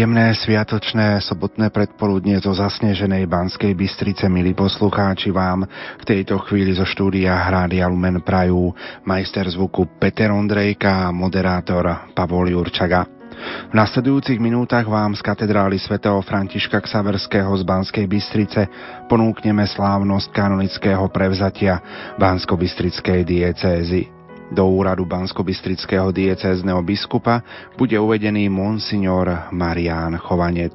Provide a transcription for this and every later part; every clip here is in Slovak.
Príjemné sviatočné sobotné predpoludnie zo zasneženej Banskej Bystrice, milí poslucháči, vám v tejto chvíli zo štúdia Hrádia Lumen Prajú majster zvuku Peter Ondrejka a moderátor Pavol Jurčaga. V nasledujúcich minútach vám z katedrály svätého Františka Ksaverského z Banskej Bystrice ponúkneme slávnosť kanonického prevzatia Bansko-Bystrickej diecézy. Do úradu bansko-bystrického diecézneho biskupa bude uvedený monsignor Marián Chovanec.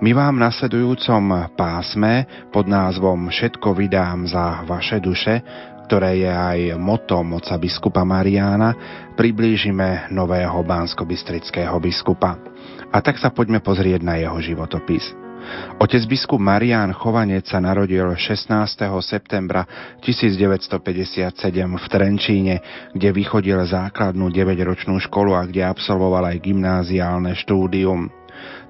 My vám v nasledujúcom pásme pod názvom Všetko vydám za vaše duše, ktoré je aj motom oca biskupa Mariána, priblížime nového bansko-bystrického biskupa. A tak sa poďme pozrieť na jeho životopis. Otec biskup Marián Chovanec sa narodil 16. septembra 1957 v Trenčíne, kde vychodil základnú 9-ročnú školu a kde absolvoval aj gymnáziálne štúdium.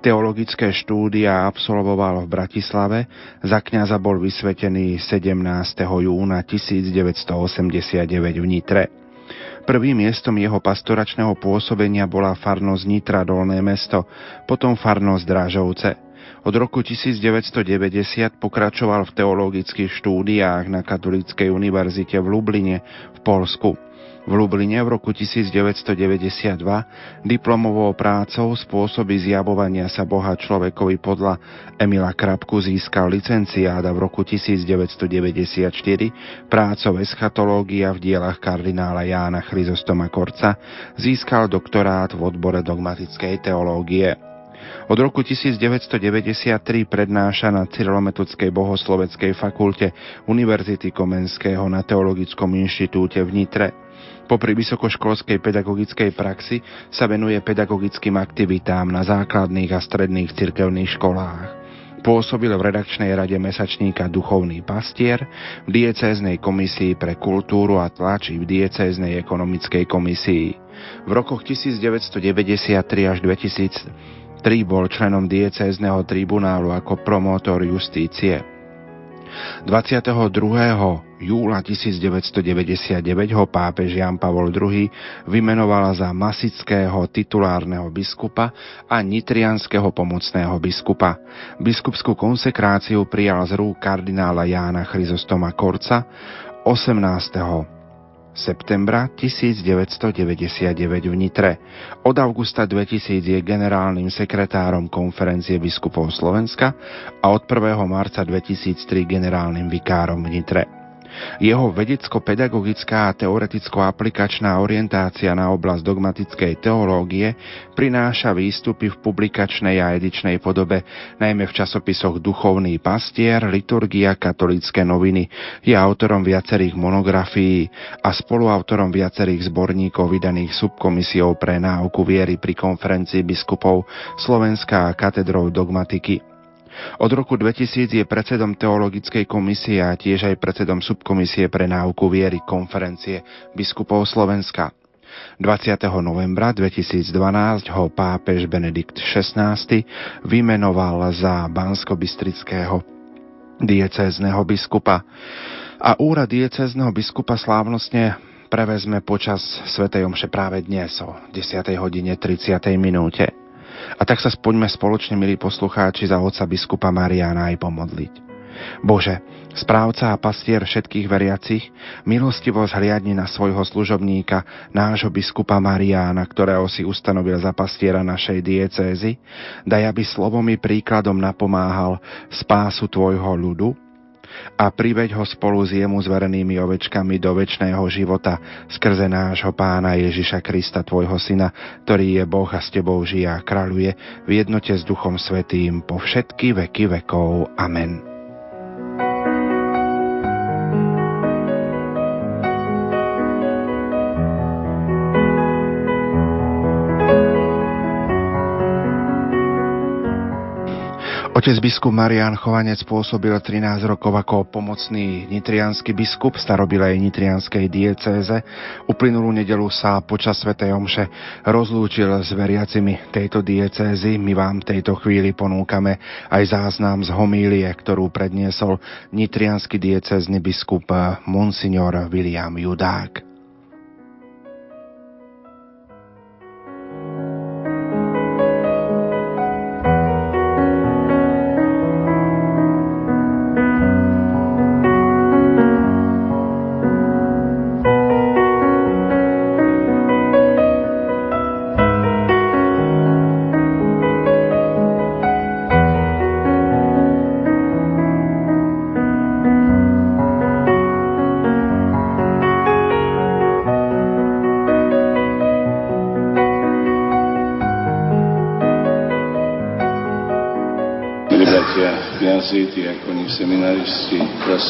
Teologické štúdia absolvoval v Bratislave, za kňaza bol vysvetený 17. júna 1989 v Nitre. Prvým miestom jeho pastoračného pôsobenia bola farnosť Nitra Dolné mesto, potom farnosť Drážovce. Od roku 1990 pokračoval v teologických štúdiách na Katolíckej univerzite v Lubline v Polsku. V Lubline v roku 1992 diplomovou prácou spôsoby zjavovania sa Boha človekovi podľa Emila Krapku získal licenciáda v roku 1994 prácou eschatológia v dielach kardinála Jána Chryzostoma Korca získal doktorát v odbore dogmatickej teológie. Od roku 1993 prednáša na Cyrilometodskej bohosloveckej fakulte Univerzity Komenského na Teologickom inštitúte v Nitre. Popri vysokoškolskej pedagogickej praxi sa venuje pedagogickým aktivitám na základných a stredných cirkevných školách. Pôsobil v redakčnej rade mesačníka Duchovný pastier, v diecéznej komisii pre kultúru a tlači v diecéznej ekonomickej komisii. V rokoch 1993 až 2000 3 bol členom diecézneho tribunálu ako promotor justície. 22. júla 1999 ho pápež Jan Pavol II vymenoval za masického titulárneho biskupa a nitrianského pomocného biskupa. Biskupskú konsekráciu prijal z rúk kardinála Jána Chryzostoma Korca 18 septembra 1999 v Nitre. Od augusta 2000 je generálnym sekretárom konferencie biskupov Slovenska a od 1. marca 2003 generálnym vikárom v Nitre. Jeho vedecko-pedagogická a teoreticko-aplikačná orientácia na oblasť dogmatickej teológie prináša výstupy v publikačnej a edičnej podobe, najmä v časopisoch Duchovný pastier, Liturgia, Katolícke noviny. Je autorom viacerých monografií a spoluautorom viacerých zborníkov vydaných subkomisiou pre náuku viery pri konferencii biskupov Slovenska a katedrou dogmatiky. Od roku 2000 je predsedom Teologickej komisie a tiež aj predsedom subkomisie pre náuku viery konferencie biskupov Slovenska. 20. novembra 2012 ho pápež Benedikt XVI vymenoval za bansko-bystrického diecézneho biskupa. A úrad diecézneho biskupa slávnostne prevezme počas Svetej Omše práve dnes o 10. hodine 30. minúte. A tak sa spoďme spoločne, milí poslucháči, za otca biskupa Mariana aj pomodliť. Bože, správca a pastier všetkých veriacich, milostivo zhliadni na svojho služobníka, nášho biskupa Mariána, ktorého si ustanovil za pastiera našej diecézy, daj, aby slovom i príkladom napomáhal spásu tvojho ľudu, a priveď ho spolu s jemu zverenými ovečkami do väčšného života skrze nášho pána Ježiša Krista, tvojho syna, ktorý je Boh a s tebou žije a kráľuje v jednote s Duchom Svetým po všetky veky vekov. Amen. Otec biskup Marian Chovanec pôsobil 13 rokov ako pomocný nitrianský biskup starobilej nitrianskej diecéze. Uplynulú nedelu sa počas Sv. Omše rozlúčil s veriacimi tejto diecézy. My vám v tejto chvíli ponúkame aj záznam z homílie, ktorú predniesol nitrianský diecézny biskup Monsignor William Judák.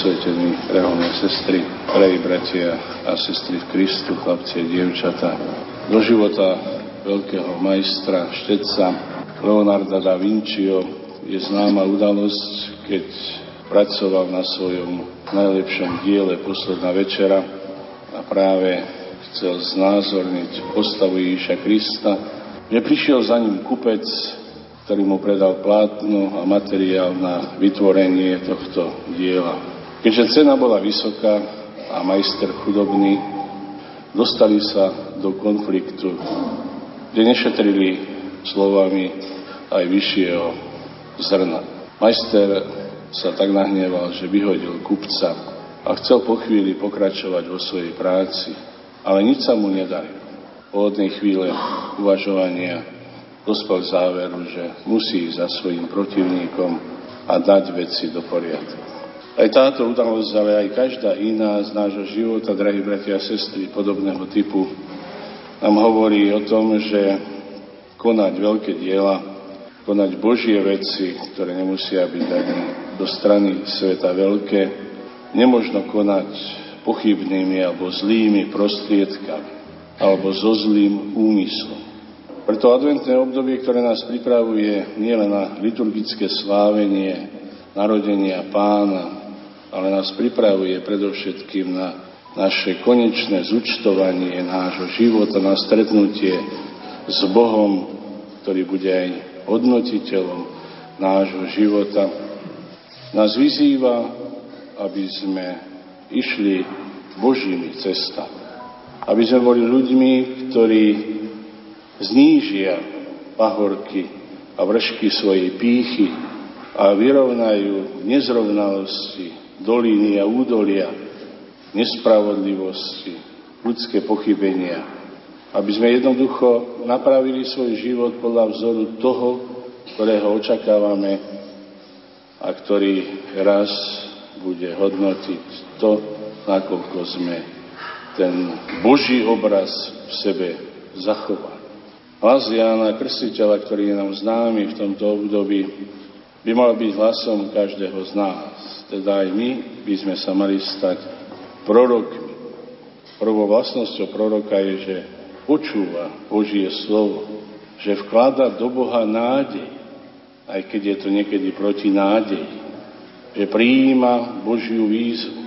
Zasvetení, reholné sestry, drahí bratia a sestry v Kristu, chlapci a dievčata. Do života veľkého majstra, štedca Leonarda da Vinciho je známa udalosť, keď pracoval na svojom najlepšom diele Posledná večera a práve chcel znázorniť postavu Ježíša Krista, že prišiel za ním kupec, ktorý mu predal plátno a materiál na vytvorenie tohto diela. Keďže cena bola vysoká a majster chudobný, dostali sa do konfliktu, kde nešetrili slovami aj vyššieho zrna. Majster sa tak nahneval, že vyhodil kupca a chcel po chvíli pokračovať vo svojej práci, ale nič sa mu nedarilo. Po hodnej chvíle uvažovania dospel k záveru, že musí ísť za svojim protivníkom a dať veci do poriadku. Aj táto udalosť, ale aj každá iná z nášho života, drahí bratia a sestry podobného typu, nám hovorí o tom, že konať veľké diela, konať Božie veci, ktoré nemusia byť ani do strany sveta veľké, nemožno konať pochybnými alebo zlými prostriedkami alebo so zlým úmyslom. Preto adventné obdobie, ktoré nás pripravuje nielen na liturgické slávenie narodenia pána, ale nás pripravuje predovšetkým na naše konečné zúčtovanie nášho života, na stretnutie s Bohom, ktorý bude aj hodnotiteľom nášho života. Nás vyzýva, aby sme išli Božími cestami. Aby sme boli ľuďmi, ktorí znížia pahorky a vršky svojej pýchy a vyrovnajú nezrovnalosti doliny a údolia, nespravodlivosti, ľudské pochybenia. Aby sme jednoducho napravili svoj život podľa vzoru toho, ktorého očakávame a ktorý raz bude hodnotiť to, nakoľko sme ten Boží obraz v sebe zachovali. Hlas Jána Krstiteľa, ktorý je nám známy v tomto období, by mal byť hlasom každého z nás. Teda aj my by sme sa mali stať prorokmi. Prvou vlastnosťou proroka je, že počúva Božie slovo, že vklada do Boha nádej, aj keď je to niekedy proti nádej, že prijíma Božiu výzvu,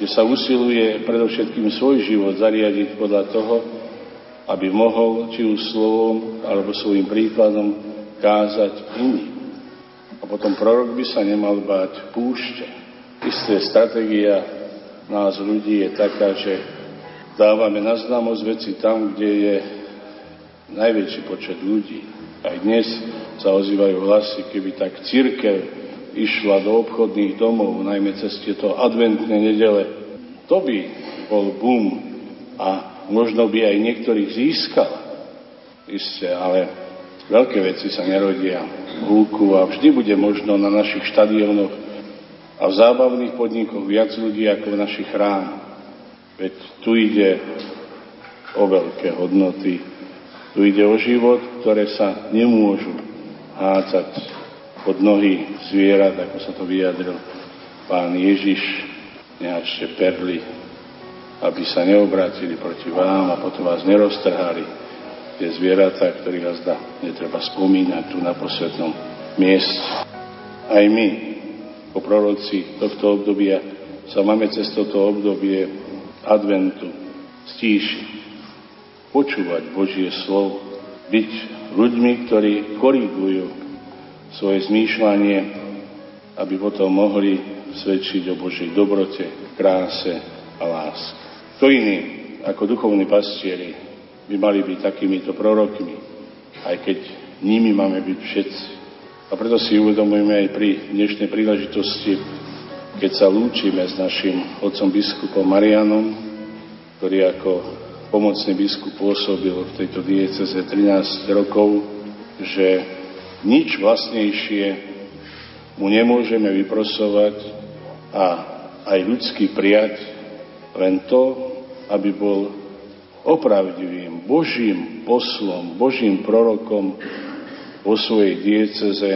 že sa usiluje predovšetkým svoj život zariadiť podľa toho, aby mohol či už slovom alebo svojim príkladom kázať iným. A potom prorok by sa nemal báť púšte. Isté stratégia nás ľudí je taká, že dávame na známosť veci tam, kde je najväčší počet ľudí. Aj dnes sa ozývajú hlasy, keby tak církev išla do obchodných domov, najmä cez tieto adventné nedele, to by bol boom a možno by aj niektorých získala. Isté, ale Veľké veci sa nerodia húku a vždy bude možno na našich štadiónoch a v zábavných podnikoch viac ľudí ako v našich chrámoch. Veď tu ide o veľké hodnoty. Tu ide o život, ktoré sa nemôžu hácať pod nohy zvierat, ako sa to vyjadril pán Ježiš. Nehačte perly, aby sa neobrátili proti vám a potom vás neroztrhali tie zvieratá, ktorých zda netreba spomínať tu na posvetnom mieste. aj my, po proroci tohto obdobia, sa máme cez toto obdobie adventu stíšiť, počúvať Božie slovo, byť ľuďmi, ktorí korigujú svoje zmýšľanie, aby potom mohli svedčiť o Božej dobrote, kráse a láske. To iní, ako duchovní pastieri, by mali byť takýmito prorokmi, aj keď nimi máme byť všetci. A preto si uvedomujeme aj pri dnešnej príležitosti, keď sa lúčime s našim otcom biskupom Marianom, ktorý ako pomocný biskup pôsobil v tejto dieceze 13 rokov, že nič vlastnejšie mu nemôžeme vyprosovať a aj ľudský prijať, len to, aby bol opravdivým Božím poslom, Božím prorokom vo svojej dieceze,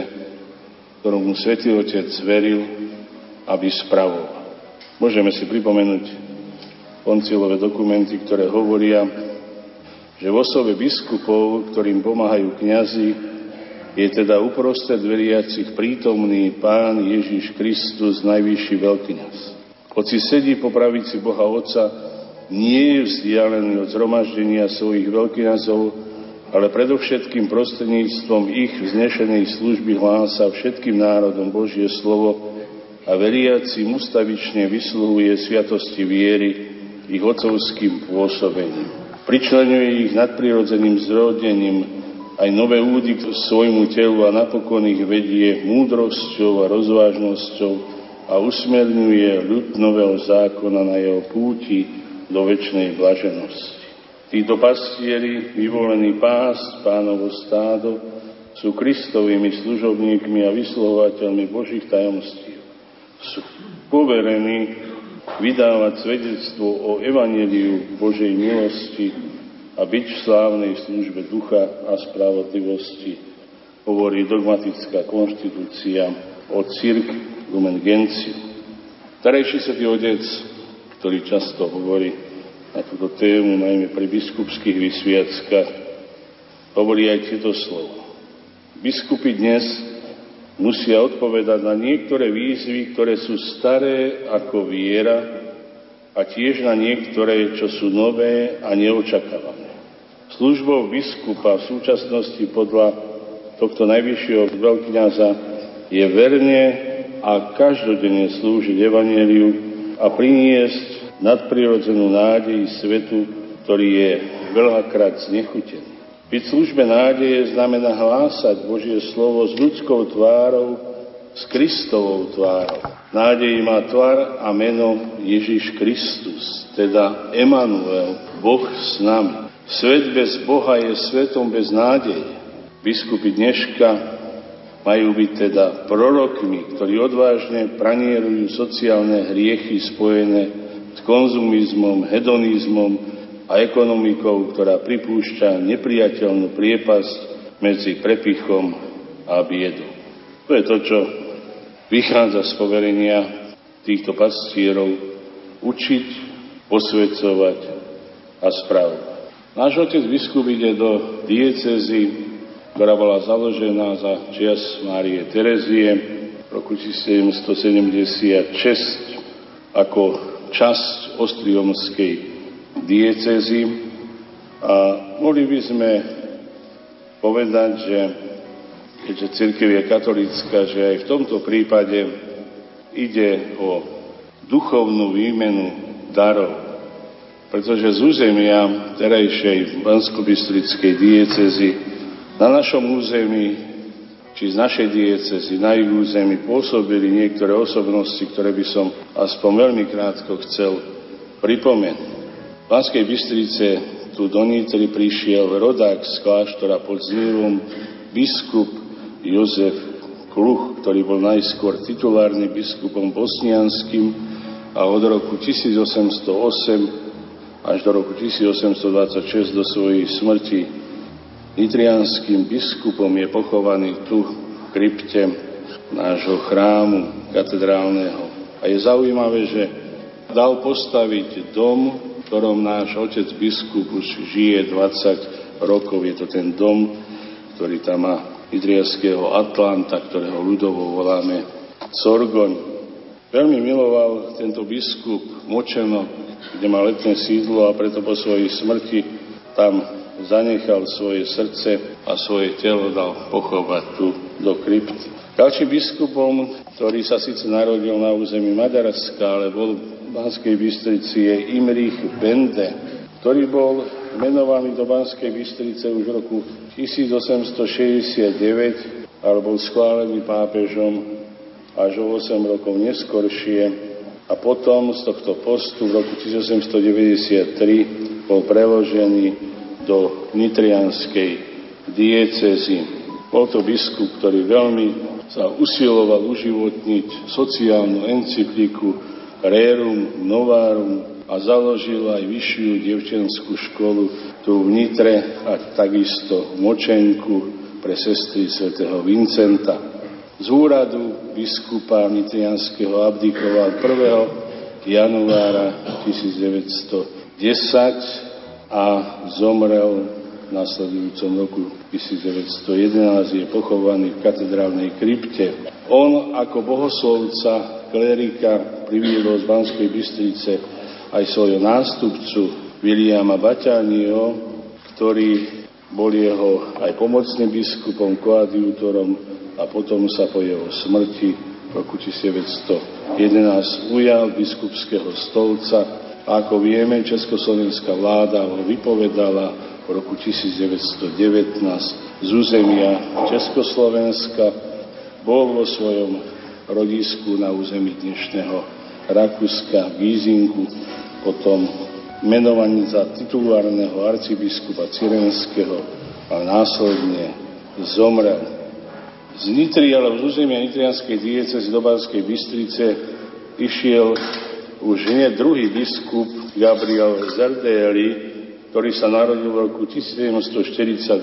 ktorú mu Svetý Otec zveril, aby spravoval. Môžeme si pripomenúť koncilové dokumenty, ktoré hovoria, že v osobe biskupov, ktorým pomáhajú kňazi, je teda uprostred veriacich prítomný Pán Ježiš Kristus, najvyšší veľkňaz. Hoci sedí po pravici Boha Otca, nie je vzdialený od zhromaždenia svojich veľkňazov, ale predovšetkým prostredníctvom ich vznešenej služby hlása všetkým národom Božie slovo a veriacim ustavične vysluhuje sviatosti viery, ich otcovským pôsobením. Pričlenuje ich nadprirodzeným zrodením aj nové údy k svojmu telu a napokon ich vedie múdrosťou a rozvážnosťou a usmerňuje ľud nového zákona na jeho púti do väčšnej blaženosti. Títo pastieri, vyvolení pás, pánovo stádo, sú Kristovými služobníkmi a vyslovateľmi Božích tajomstiev. Sú poverení vydávať svedectvo o evaneliu Božej milosti a byť v slávnej službe ducha a spravodlivosti, hovorí dogmatická konštitúcia o cirk Lumen Gentium. Starejší svetý otec, ktorý často hovorí na túto tému, najmä pri biskupských vysviackách, hovorí aj tieto slovo. Biskupy dnes musia odpovedať na niektoré výzvy, ktoré sú staré ako viera a tiež na niektoré, čo sú nové a neočakávané. Službou biskupa v súčasnosti podľa tohto najvyššieho veľkňaza je verne a každodenne slúžiť Evangeliu a priniesť nadprirodzenú nádej svetu, ktorý je veľakrát znechutený. Byť službe nádeje znamená hlásať Božie slovo s ľudskou tvárou, s Kristovou tvárou. Nádej má tvár a meno Ježiš Kristus, teda Emanuel, Boh s nami. Svet bez Boha je svetom bez nádeje. Biskupy dneška majú byť teda prorokmi, ktorí odvážne pranierujú sociálne hriechy spojené s konzumizmom, hedonizmom, a ekonomikou, ktorá pripúšťa nepriateľnú priepasť medzi prepichom a biedou. To je to, čo vychádza z poverenia týchto pastierov učiť, posvedcovať a správovať. Náš otec biskup ide do diecezy, ktorá bola založená za čias Márie Terezie v roku 1776 ako časť Ostriomskej diecezy a mohli by sme povedať, že keďže církev je katolická, že aj v tomto prípade ide o duchovnú výmenu darov. Pretože z územia terajšej Bansko-Bystrickej diecezy na našom území či z našej diecezy na ich území pôsobili niektoré osobnosti, ktoré by som aspoň veľmi krátko chcel pripomenúť. Banskej Bystrice tu do Nitry prišiel rodák z kláštora pod Znívom, biskup Jozef Kluch, ktorý bol najskôr titulárnym biskupom bosnianským a od roku 1808 až do roku 1826 do svojej smrti nitrianským biskupom je pochovaný tu v krypte nášho chrámu katedrálneho. A je zaujímavé, že dal postaviť dom ktorom náš otec biskup už žije 20 rokov. Je to ten dom, ktorý tam má idriaského Atlanta, ktorého ľudovo voláme Sorgoň. Veľmi miloval tento biskup Močeno, kde mal letné sídlo a preto po svojej smrti tam zanechal svoje srdce a svoje telo dal pochovať tu do krypty. Ďalším biskupom, ktorý sa síce narodil na území Maďarska, ale bol v Banskej Bystrici, je Imrich Bende, ktorý bol menovaný do Banskej Bystrice už v roku 1869, ale bol schválený pápežom až o 8 rokov neskoršie a potom z tohto postu v roku 1893 bol preložený do Nitrianskej diecezy. Bol to biskup, ktorý veľmi sa usiloval uživotniť sociálnu encykliku Rerum Novarum a založil aj vyššiu devčenskú školu tu v Nitre a takisto Močenku pre sestry svätého Vincenta. Z úradu biskupa Nitrianského abdikoval 1. januára 1910 a zomrel v nasledujúcom roku 1911 je pochovaný v katedrálnej krypte. On ako bohoslovca, klerika priviedol z Banskej Bystrice aj svojho nástupcu Viliama Baťanio, ktorý bol jeho aj pomocným biskupom, koadjutorom a potom sa po jeho smrti v roku 1911 ujal biskupského stolca a ako vieme, československá vláda ho vypovedala v roku 1919 z územia Československa. Bol vo svojom rodisku na území dnešného Rakúska, Gízingu, potom menovaný za titulárneho arcibiskupa Cirenského a následne zomrel z Nitry, alebo z územia Nitrianskej diecezy do Banskej Bystrice išiel už hneď druhý biskup Gabriel Zerdeli, ktorý sa narodil v roku 1742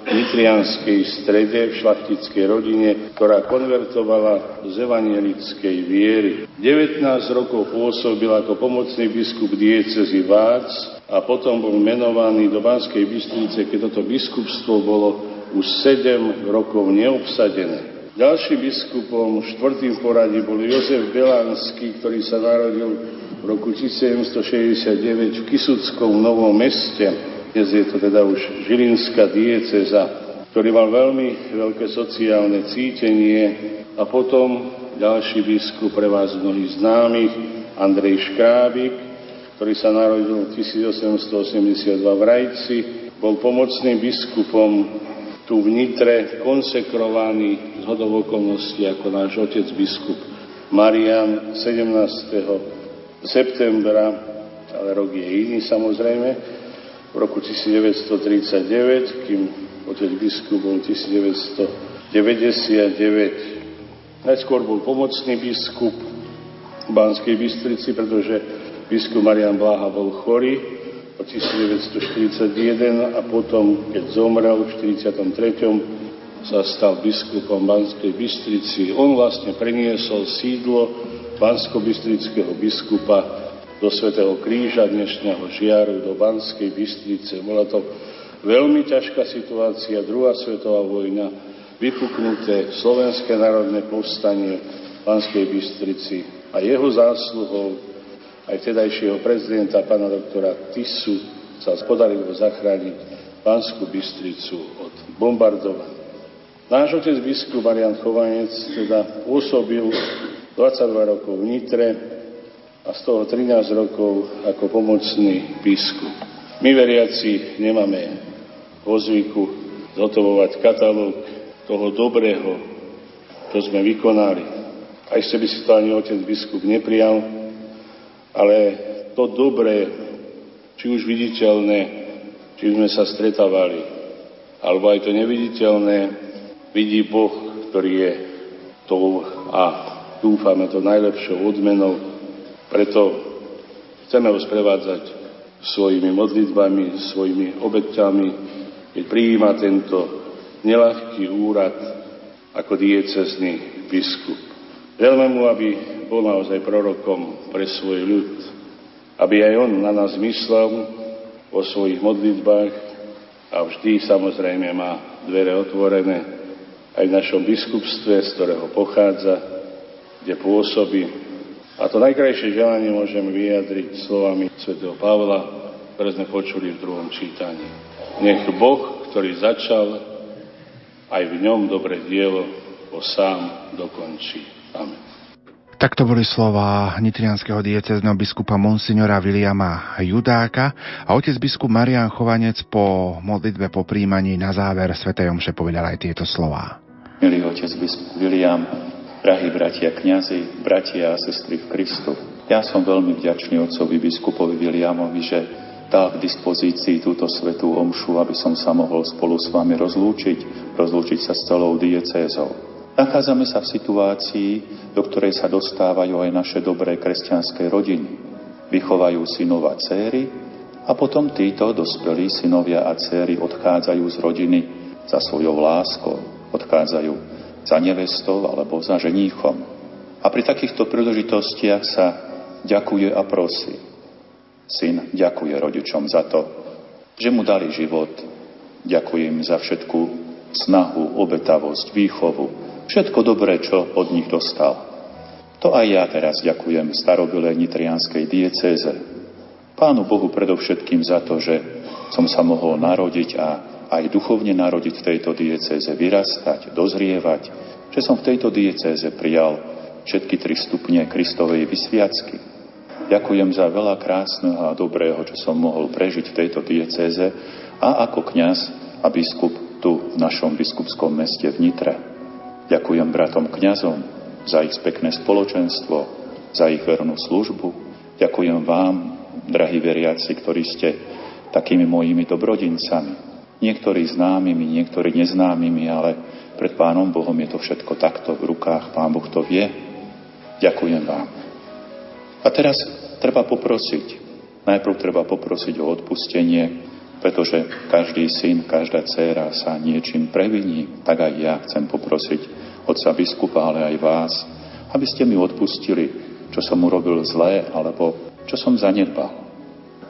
v Nitrianskej strede v šlachtickej rodine, ktorá konvertovala z evanielickej viery. 19 rokov pôsobil ako pomocný biskup diecezy Vác a potom bol menovaný do Banskej Bystrice, keď toto biskupstvo bolo už sedem rokov neobsadené. Ďalším biskupom, štvrtým poradí, bol Jozef Belanský, ktorý sa narodil v roku 1769 v Kisuckom Novom meste. Dnes je to teda už Žilinská dieceza, ktorý mal veľmi veľké sociálne cítenie a potom ďalší biskup pre vás mnohých známych, Andrej Škrábik, ktorý sa narodil v 1882 v Rajci, bol pomocným biskupom tu v Nitre konsekrovaný z hodov okolností ako náš otec biskup Marian 17. septembra, ale rok je iný samozrejme, v roku 1939, kým otec biskup bol 1999. Najskôr bol pomocný biskup v Banskej Bystrici, pretože biskup Marian Bláha bol chorý od 1941 a potom, keď zomrel v 1943. sa stal biskupom Banskej Bystrici. On vlastne preniesol sídlo Bansko-Bystrického biskupa do Svetého kríža dnešného žiaru do Banskej Bystrice. Bola to veľmi ťažká situácia, druhá svetová vojna, vypuknuté Slovenské národné povstanie v Banskej Bystrici a jeho zásluhou aj vtedajšieho prezidenta, pána doktora Tisu, sa podarilo zachrániť Banskú Bystricu od bombardovania. Náš otec biskup Marian Chovanec teda pôsobil 22 rokov v Nitre a z toho 13 rokov ako pomocný biskup. My veriaci nemáme vo zvyku zotovovať katalóg toho dobrého, čo sme vykonali. Aj ste by si to ani otec biskup neprijal, ale to dobré, či už viditeľné, či sme sa stretávali, alebo aj to neviditeľné, vidí Boh, ktorý je tou a dúfame to najlepšou odmenou. Preto chceme ho sprevádzať svojimi modlitbami, svojimi obeťami, keď prijíma tento nelahký úrad ako diecezný biskup. Veľme mu, aby bol naozaj prorokom pre svoj ľud, aby aj on na nás myslel vo svojich modlitbách a vždy samozrejme má dvere otvorené aj v našom biskupstve, z ktorého pochádza, kde pôsobí. A to najkrajšie želanie môžeme vyjadriť slovami svätého Pavla, ktoré sme počuli v druhom čítaní. Nech Boh, ktorý začal, aj v ňom dobre dielo, ho sám dokončí. Amen. Takto boli slova nitrianského diecezného biskupa Monsignora Viliama Judáka a otec biskup Marian Chovanec po modlitbe po príjmaní na záver Sv. Jomše povedal aj tieto slova. Milý otec biskup Viliam, drahí bratia kňazi, bratia a sestry v Kristu, ja som veľmi vďačný otcovi biskupovi Viliamovi, že dal k dispozícii túto svetú omšu, aby som sa mohol spolu s vami rozlúčiť, rozlúčiť sa s celou diecézou. Nachádzame sa v situácii, do ktorej sa dostávajú aj naše dobré kresťanské rodiny. Vychovajú synov a céry a potom títo dospelí synovia a céry odchádzajú z rodiny za svojou láskou, odchádzajú za nevestou alebo za ženíchom. A pri takýchto príležitostiach sa ďakuje a prosí. Syn ďakuje rodičom za to, že mu dali život. Ďakujem za všetku snahu, obetavosť, výchovu, Všetko dobré, čo od nich dostal. To aj ja teraz ďakujem starobilej nitrianskej diecéze. Pánu Bohu predovšetkým za to, že som sa mohol narodiť a aj duchovne narodiť v tejto diecéze, vyrastať, dozrievať, že som v tejto diecéze prijal všetky tri stupne Kristovej vysviacky. Ďakujem za veľa krásneho a dobrého, čo som mohol prežiť v tejto diecéze a ako kňaz a biskup tu v našom biskupskom meste v Nitre. Ďakujem bratom kňazom za ich pekné spoločenstvo, za ich vernú službu. Ďakujem vám, drahí veriaci, ktorí ste takými mojimi dobrodincami. Niektorí známymi, niektorí neznámymi, ale pred Pánom Bohom je to všetko takto v rukách. Pán Boh to vie. Ďakujem vám. A teraz treba poprosiť. Najprv treba poprosiť o odpustenie pretože každý syn, každá dcéra sa niečím previní, tak aj ja chcem poprosiť otca biskupa, ale aj vás, aby ste mi odpustili, čo som urobil zlé, alebo čo som zanedbal.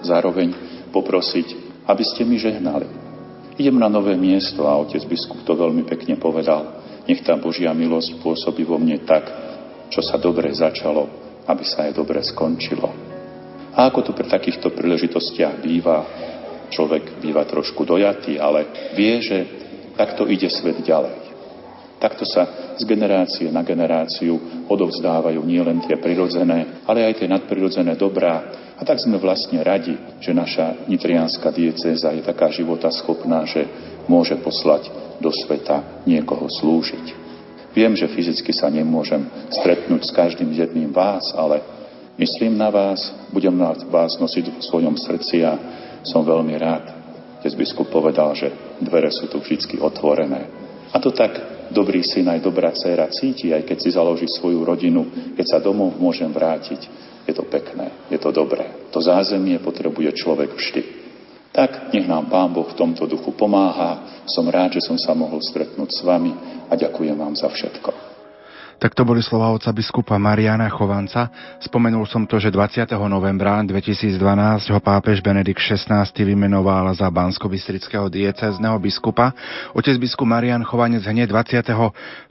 Zároveň poprosiť, aby ste mi žehnali. Idem na nové miesto a otec biskup to veľmi pekne povedal. Nech tá Božia milosť pôsobí vo mne tak, čo sa dobre začalo, aby sa aj dobre skončilo. A ako to pri takýchto príležitostiach býva, Človek býva trošku dojatý, ale vie, že takto ide svet ďalej. Takto sa z generácie na generáciu odovzdávajú nielen tie prirodzené, ale aj tie nadprirodzené dobrá. A tak sme vlastne radi, že naša nitriánska diecéza je taká života schopná, že môže poslať do sveta niekoho slúžiť. Viem, že fyzicky sa nemôžem stretnúť s každým jedným vás, ale myslím na vás, budem na vás nosiť v svojom srdci a som veľmi rád. Dnes biskup povedal, že dvere sú tu vždy otvorené. A to tak dobrý syn aj dobrá dcéra cíti, aj keď si založí svoju rodinu, keď sa domov môžem vrátiť. Je to pekné, je to dobré. To zázemie potrebuje človek vždy. Tak nech nám Pán Boh v tomto duchu pomáha. Som rád, že som sa mohol stretnúť s vami a ďakujem vám za všetko. Tak to boli slova oca biskupa Mariana Chovanca. Spomenul som to, že 20. novembra 2012 ho pápež Benedikt XVI vymenoval za bansko diecezneho biskupa. Otec biskup Marian Chovanec hneď 20.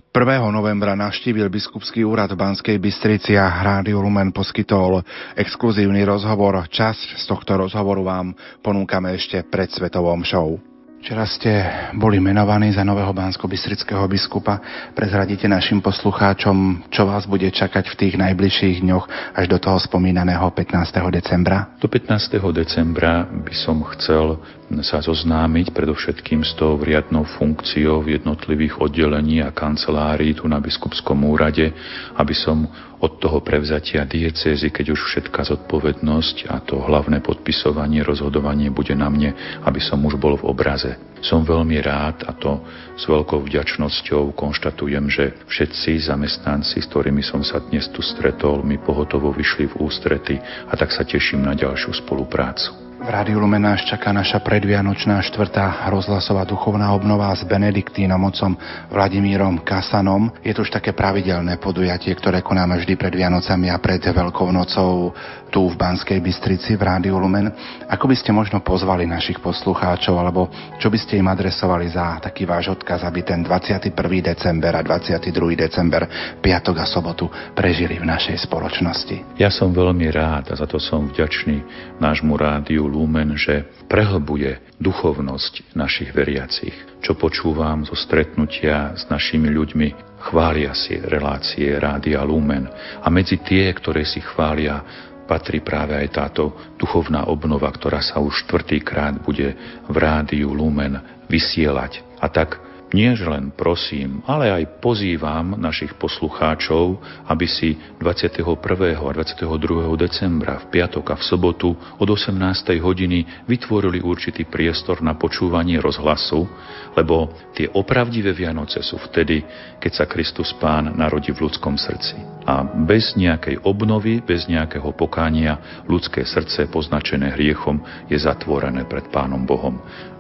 1. novembra navštívil biskupský úrad v Banskej Bystrici a Rádio Lumen poskytol exkluzívny rozhovor. Časť z tohto rozhovoru vám ponúkame ešte pred Svetovom show. Včera ste boli menovaní za nového bansko biskupa. Prezradíte našim poslucháčom, čo vás bude čakať v tých najbližších dňoch až do toho spomínaného 15. decembra? Do 15. decembra by som chcel sa zoznámiť predovšetkým s tou riadnou funkciou jednotlivých oddelení a kancelárií tu na biskupskom úrade, aby som od toho prevzatia diecézy, keď už všetká zodpovednosť a to hlavné podpisovanie, rozhodovanie bude na mne, aby som už bol v obraze. Som veľmi rád a to s veľkou vďačnosťou konštatujem, že všetci zamestnanci, s ktorými som sa dnes tu stretol, mi pohotovo vyšli v ústrety a tak sa teším na ďalšiu spoluprácu. V Rádiu Lumen nás čaká naša predvianočná štvrtá rozhlasová duchovná obnova s Benediktínom otcom Vladimírom Kasanom. Je to už také pravidelné podujatie, ktoré konáme vždy pred Vianocami a pred Veľkou nocou tu v Banskej Bystrici v Rádiu Lumen. Ako by ste možno pozvali našich poslucháčov, alebo čo by ste im adresovali za taký váš odkaz, aby ten 21. december a 22. december, piatok a sobotu prežili v našej spoločnosti? Ja som veľmi rád a za to som vďačný nášmu rádiu Lumen, že prehlbuje duchovnosť našich veriacich. Čo počúvam zo stretnutia s našimi ľuďmi, chvália si relácie Rádia Lumen a medzi tie, ktoré si chvália, patrí práve aj táto duchovná obnova, ktorá sa už štvrtýkrát bude v rádiu Lumen vysielať. A tak nie že len prosím, ale aj pozývam našich poslucháčov, aby si 21. a 22. decembra v piatok a v sobotu od 18. hodiny vytvorili určitý priestor na počúvanie rozhlasu, lebo tie opravdivé Vianoce sú vtedy, keď sa Kristus Pán narodí v ľudskom srdci. A bez nejakej obnovy, bez nejakého pokánia ľudské srdce poznačené hriechom je zatvorené pred Pánom Bohom.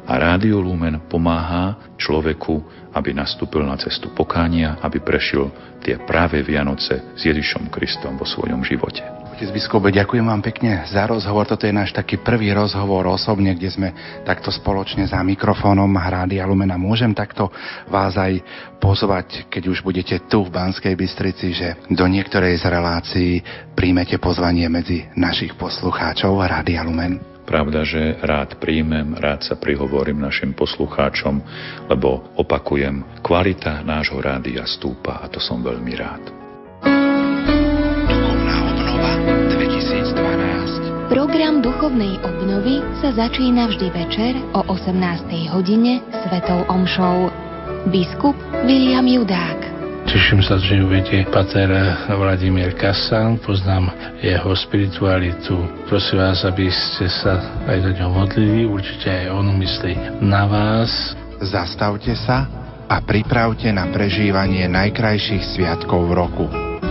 A Rádio Lumen pomáha človeku, aby nastúpil na cestu pokánia, aby prešiel tie práve Vianoce s Ježišom Kristom vo svojom živote. Otec biskupe, ďakujem vám pekne za rozhovor. Toto je náš taký prvý rozhovor osobne, kde sme takto spoločne za mikrofónom Rádia Lumena. Môžem takto vás aj pozvať, keď už budete tu v Banskej Bystrici, že do niektorej z relácií príjmete pozvanie medzi našich poslucháčov Rádia Lumen. Pravda, že rád príjmem, rád sa prihovorím našim poslucháčom, lebo opakujem, kvalita nášho rádia stúpa a to som veľmi rád. Duchovná obnova 2012 Program duchovnej obnovy sa začína vždy večer o 18. hodine svetou omšou. Biskup William Judák Teším sa, že uvedie pater Vladimír Kasan, poznám jeho spiritualitu. Prosím vás, aby ste sa aj do ňoho modlili, určite aj on myslí na vás. Zastavte sa a pripravte na prežívanie najkrajších sviatkov v roku.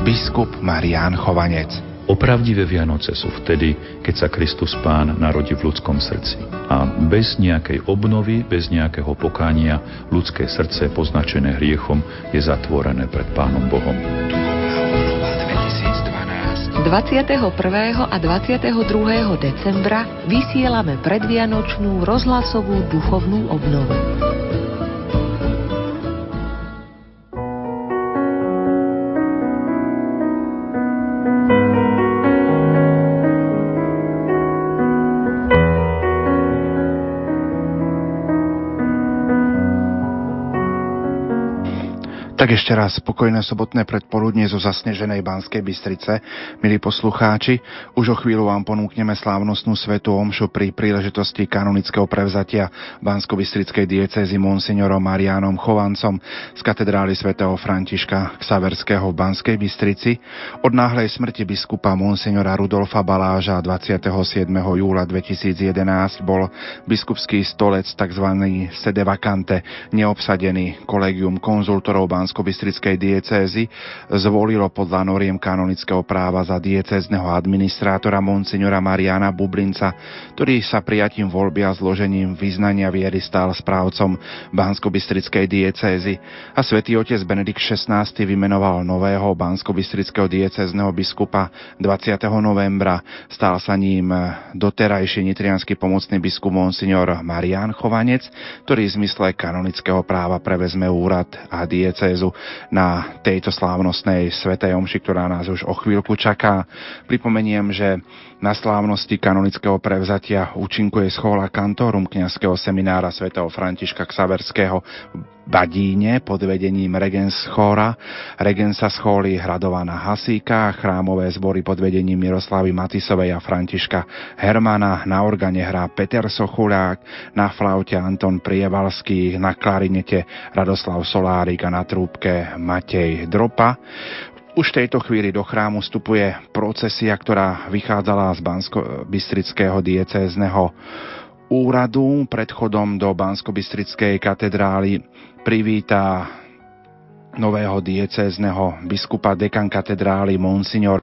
Biskup Marián Chovanec Opravdivé Vianoce sú vtedy, keď sa Kristus Pán narodí v ľudskom srdci. A bez nejakej obnovy, bez nejakého pokánia, ľudské srdce poznačené hriechom je zatvorené pred Pánom Bohom. 21. a 22. decembra vysielame predvianočnú rozhlasovú duchovnú obnovu. Tak ešte raz spokojné sobotné predpoludnie zo zasneženej Banskej Bystrice. Milí poslucháči, už o chvíľu vám ponúkneme slávnostnú svetu omšu pri príležitosti kanonického prevzatia Bansko-Bystrickej diecezy monsignorom Marianom Chovancom z katedrály svätého Františka Ksaverského v Banskej Bystrici. Od náhlej smrti biskupa monsignora Rudolfa Baláža 27. júla 2011 bol biskupský stolec tzv. sede vacante neobsadený kolegium konzultorov Banskej Bansko-Bystrickej diecézy zvolilo podľa noriem kanonického práva za diecézneho administrátora monsignora Mariana Bublinca, ktorý sa prijatím voľby a zložením vyznania viery stál správcom Bansko-Bystrickej diecézy a svätý otec Benedikt XVI vymenoval nového Bansko-Bystrického diecézneho biskupa 20. novembra. Stal sa ním doterajší nitrianský pomocný biskup monsignor Marian Chovanec, ktorý v zmysle kanonického práva prevezme úrad a diecézy diecézu na tejto slávnostnej svetej omši, ktorá nás už o chvíľku čaká. Pripomeniem, že na slávnosti kanonického prevzatia účinkuje schola kantorum kňazského seminára svätého Františka Ksaverského Badíne pod vedením Regens chora, Regensa schóly Hradovana Hasíka, chrámové zbory pod vedením Miroslavy Matisovej a Františka Hermana, na organe hrá Peter Sochulák, na flaute Anton Prievalský, na klarinete Radoslav Solárik a na trúbke Matej Dropa. Už v tejto chvíli do chrámu vstupuje procesia, ktorá vychádzala z Bansko-Bystrického diecézneho úradu. Pred chodom do Bansko-Bystrickej katedrály privítá nového diecézneho biskupa dekan katedrály Monsignor